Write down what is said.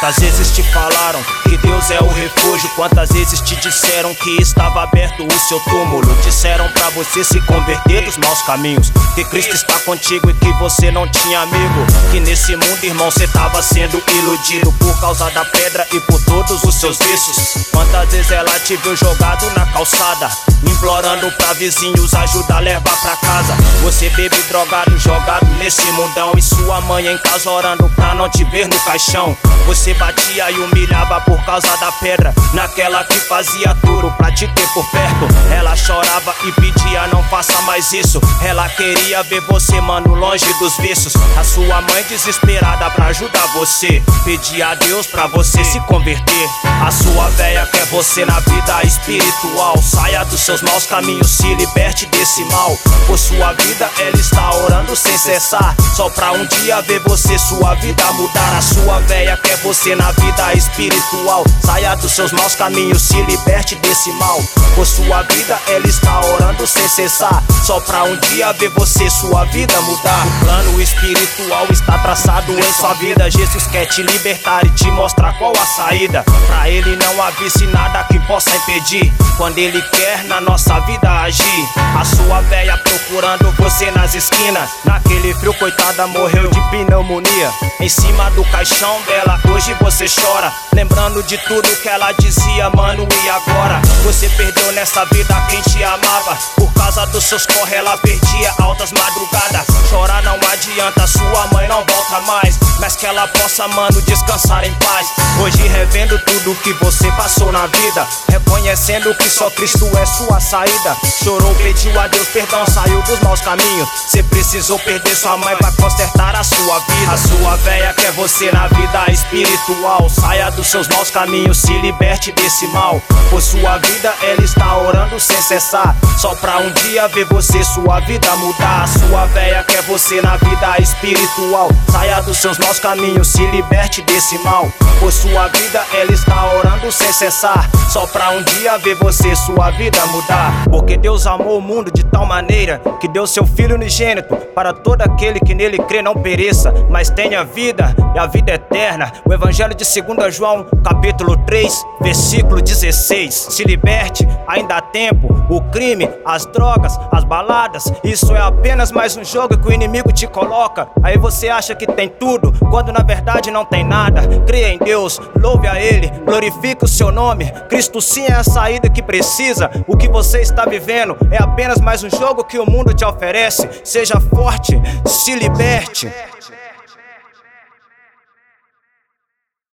Quantas vezes te falaram que Deus é o refúgio? Quantas vezes te disseram que estava aberto o seu túmulo? Disseram pra você se converter dos maus caminhos. Que Cristo está contigo e que você não tinha amigo. Que nesse mundo, irmão, você tava sendo iludido por causa da pedra e por todos os seus vícios. Quantas vezes ela te viu jogado na calçada, implorando pra vizinhos ajudar a levar pra casa. Você bebe drogado, jogado nesse mundão. E sua mãe em casa orando pra não te ver no caixão. Você batia e humilhava por causa da pedra. Naquela que fazia tudo pra te ter por perto. Ela chorava e pedia, não faça mais isso. Ela queria ver você, mano, longe dos vícios. A sua mãe desesperada pra ajudar você. Pedia a Deus pra você se converter. A sua véia quer você na vida espiritual. Saia dos seus maus caminhos, se liberte desse mal. Por sua vida, ela está orando sem cessar. Só pra um dia ver você, sua vida mudar. A sua véia quer você na vida espiritual. Saia dos seus maus caminhos, se liberte desse mal. Por sua vida, ela está orando sem cessar. Só pra um dia ver você, sua vida mudar. O plano espiritual está traçado em sua vida. Jesus quer te libertar e te mostrar qual a saída. Pra ele não avise nada que possa impedir. Quando ele quer na nossa vida agir. A sua véia procurando você nas esquinas. Naquele frio, coitada, morreu de pneumonia. Em cima do caixão dela, hoje você chora. Lembrando de tudo que ela dizia, mano, e agora? Você perdeu nessa vida quem te amava. Por causa dos seus corre, ela perdia altas madrugadas. Chorar não adianta, sua mãe não volta mais. Mas que ela possa, mano, descansar em paz. Hoje revendo tudo que você passou na vida. Reconhecendo que só Cristo é sua saída. Chorou, pediu a Deus perdão, saiu dos maus caminhos. Você precisou perder sua mãe pra consertar a sua vida. A sua véia quer você na vida espiritual. Saia dos seus maus caminhos, se liberte desse mal. Por sua vida, ela está orando sem cessar. Só pra um dia ver você, sua vida mudar. A sua véia quer você na vida espiritual. Saia dos seus maus caminhos, se liberte desse mal. Por sua vida, ela está orando sem cessar. Só pra um dia ver você, sua vida mudar. Porque Deus amou o mundo de tal maneira que deu seu Filho unigênito para todo aquele que nele crê não pereça, mas tenha vida e a vida eterna. O Evangelho de 2 João, capítulo 3, versículo 16. Se liberte, ainda há tempo. O crime, as drogas, as baladas, isso é apenas mais um jogo que o inimigo te coloca. Aí você acha que tem tudo, quando na verdade não tem nada. Creia em Deus, louve a Ele, glorifique o seu nome. Cristo sim é a saída que precisa. O que você está vivendo é apenas mais um jogo que o mundo te oferece. Seja forte, se liberte.